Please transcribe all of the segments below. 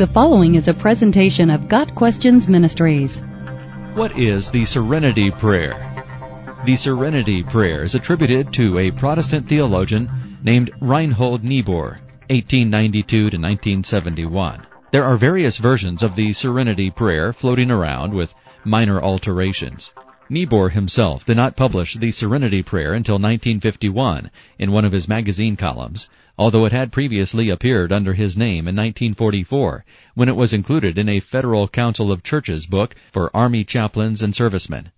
The following is a presentation of Got Questions Ministries. What is the Serenity Prayer? The Serenity Prayer is attributed to a Protestant theologian named Reinhold Niebuhr, 1892 to 1971. There are various versions of the Serenity Prayer floating around with minor alterations. Niebuhr himself did not publish the Serenity Prayer until 1951 in one of his magazine columns, although it had previously appeared under his name in 1944 when it was included in a Federal Council of Churches book for Army chaplains and servicemen.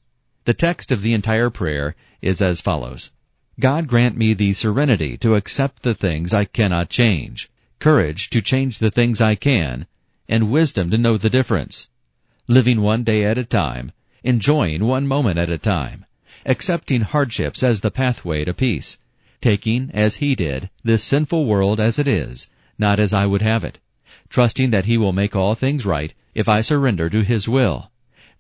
The text of the entire prayer is as follows. God grant me the serenity to accept the things I cannot change, courage to change the things I can, and wisdom to know the difference. Living one day at a time, enjoying one moment at a time, accepting hardships as the pathway to peace, taking, as he did, this sinful world as it is, not as I would have it, trusting that he will make all things right if I surrender to his will,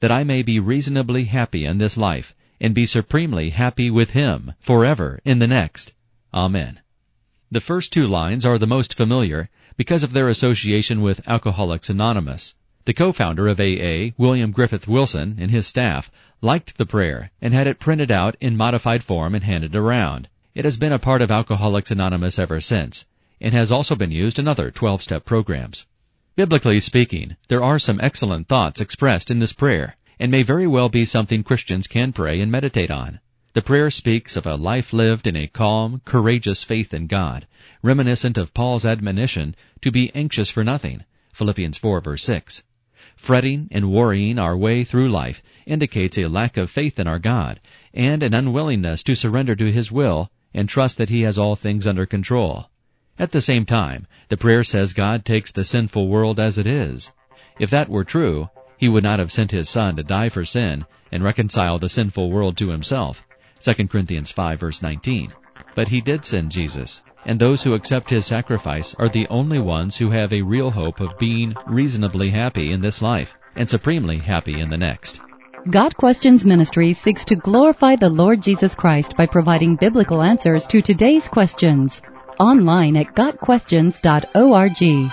that I may be reasonably happy in this life and be supremely happy with him forever in the next. Amen. The first two lines are the most familiar because of their association with Alcoholics Anonymous. The co-founder of AA, William Griffith Wilson, and his staff liked the prayer and had it printed out in modified form and handed around. It has been a part of Alcoholics Anonymous ever since, and has also been used in other 12-step programs. Biblically speaking, there are some excellent thoughts expressed in this prayer, and may very well be something Christians can pray and meditate on. The prayer speaks of a life lived in a calm, courageous faith in God, reminiscent of Paul's admonition to be anxious for nothing, Philippians 4 verse 6. Fretting and worrying our way through life indicates a lack of faith in our God and an unwillingness to surrender to His will and trust that He has all things under control. At the same time, the prayer says God takes the sinful world as it is. If that were true, He would not have sent His Son to die for sin and reconcile the sinful world to Himself. 2 Corinthians 5 verse 19. But He did send Jesus, and those who accept his sacrifice are the only ones who have a real hope of being reasonably happy in this life and supremely happy in the next. Got Questions Ministry seeks to glorify the Lord Jesus Christ by providing biblical answers to today's questions. Online at GotQuestions.org.